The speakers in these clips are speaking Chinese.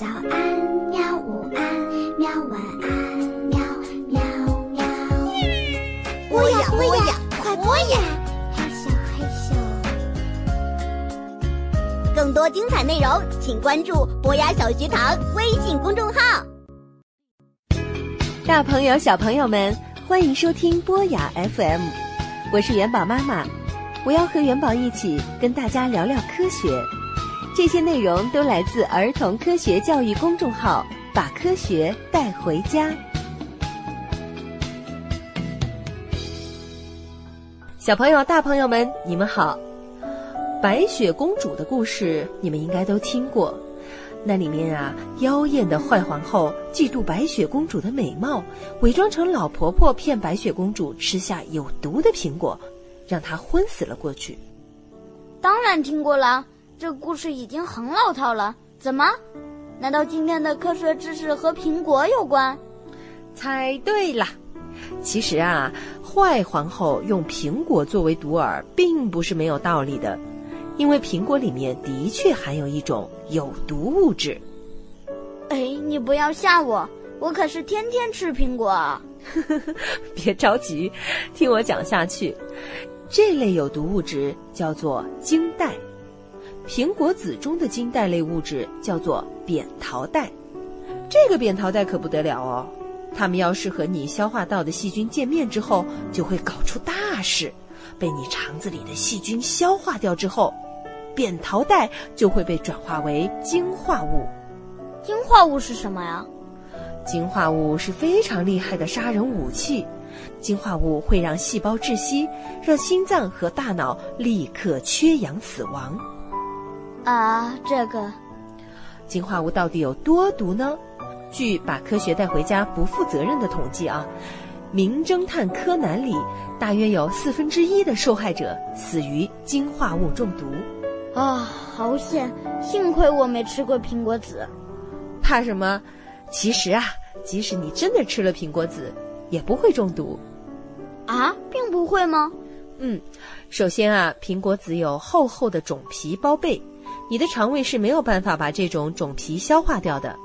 早安，喵！午安，喵！晚安，喵喵喵！播呀播呀，快播呀！嘿咻嘿咻。更多精彩内容，请关注博雅小学堂微信公众号。大朋友、小朋友们，欢迎收听博雅 FM，我是元宝妈妈，我要和元宝一起跟大家聊聊科学。这些内容都来自儿童科学教育公众号，把科学带回家。小朋友、大朋友们，你们好！白雪公主的故事你们应该都听过。那里面啊，妖艳的坏皇后嫉妒白雪公主的美貌，伪装成老婆婆骗白雪公主吃下有毒的苹果，让她昏死了过去。当然听过了。这故事已经很老套了，怎么？难道今天的科学知识和苹果有关？猜对了。其实啊，坏皇后用苹果作为毒饵，并不是没有道理的，因为苹果里面的确含有一种有毒物质。哎，你不要吓我，我可是天天吃苹果。别着急，听我讲下去。这类有毒物质叫做晶带。苹果籽中的金带类物质叫做扁桃带，这个扁桃带可不得了哦，它们要是和你消化道的细菌见面之后，就会搞出大事，被你肠子里的细菌消化掉之后，扁桃带就会被转化为氰化物。氰化物是什么呀？氰化物是非常厉害的杀人武器，氰化物会让细胞窒息，让心脏和大脑立刻缺氧死亡。啊，这个氰化物到底有多毒呢？据把科学带回家不负责任的统计啊，《名侦探柯南》里大约有四分之一的受害者死于氰化物中毒。啊，好险！幸亏我没吃过苹果籽。怕什么？其实啊，即使你真的吃了苹果籽，也不会中毒。啊，并不会吗？嗯，首先啊，苹果籽有厚厚的种皮包被。你的肠胃是没有办法把这种种皮消化掉的。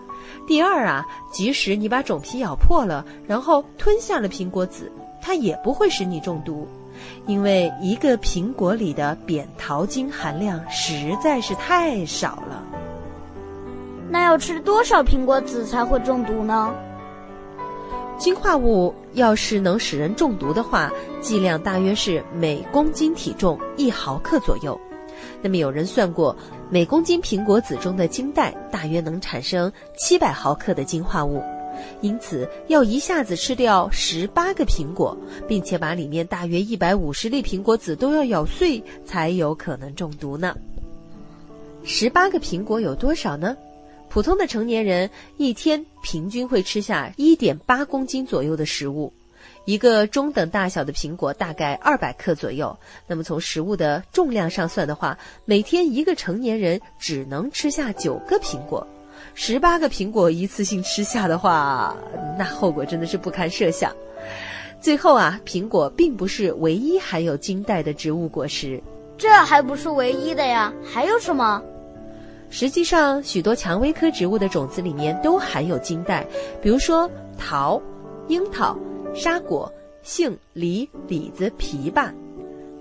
第二啊，即使你把种皮咬破了，然后吞下了苹果籽，它也不会使你中毒，因为一个苹果里的扁桃精含量实在是太少了。那要吃多少苹果籽才会中毒呢？氰化物要是能使人中毒的话，剂量大约是每公斤体重一毫克左右。那么有人算过。每公斤苹果籽中的晶带大约能产生七百毫克的氰化物，因此要一下子吃掉十八个苹果，并且把里面大约一百五十粒苹果籽都要咬碎，才有可能中毒呢。十八个苹果有多少呢？普通的成年人一天平均会吃下一点八公斤左右的食物。一个中等大小的苹果大概二百克左右。那么从食物的重量上算的话，每天一个成年人只能吃下九个苹果。十八个苹果一次性吃下的话，那后果真的是不堪设想。最后啊，苹果并不是唯一含有金带的植物果实。这还不是唯一的呀，还有什么？实际上，许多蔷薇科植物的种子里面都含有金带，比如说桃、樱桃。沙果、杏、梨、李子、枇杷，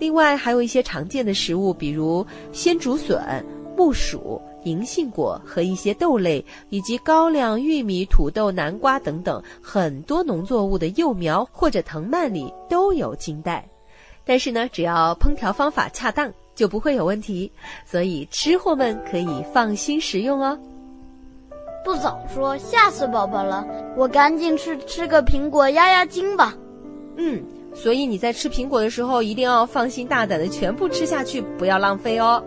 另外还有一些常见的食物，比如鲜竹笋、木薯、银杏果和一些豆类，以及高粱、玉米、土豆、南瓜等等很多农作物的幼苗或者藤蔓里都有金带。但是呢，只要烹调方法恰当，就不会有问题，所以吃货们可以放心食用哦。不早说，吓死宝宝了！我赶紧去吃个苹果压压惊吧。嗯，所以你在吃苹果的时候，一定要放心大胆的全部吃下去，不要浪费哦。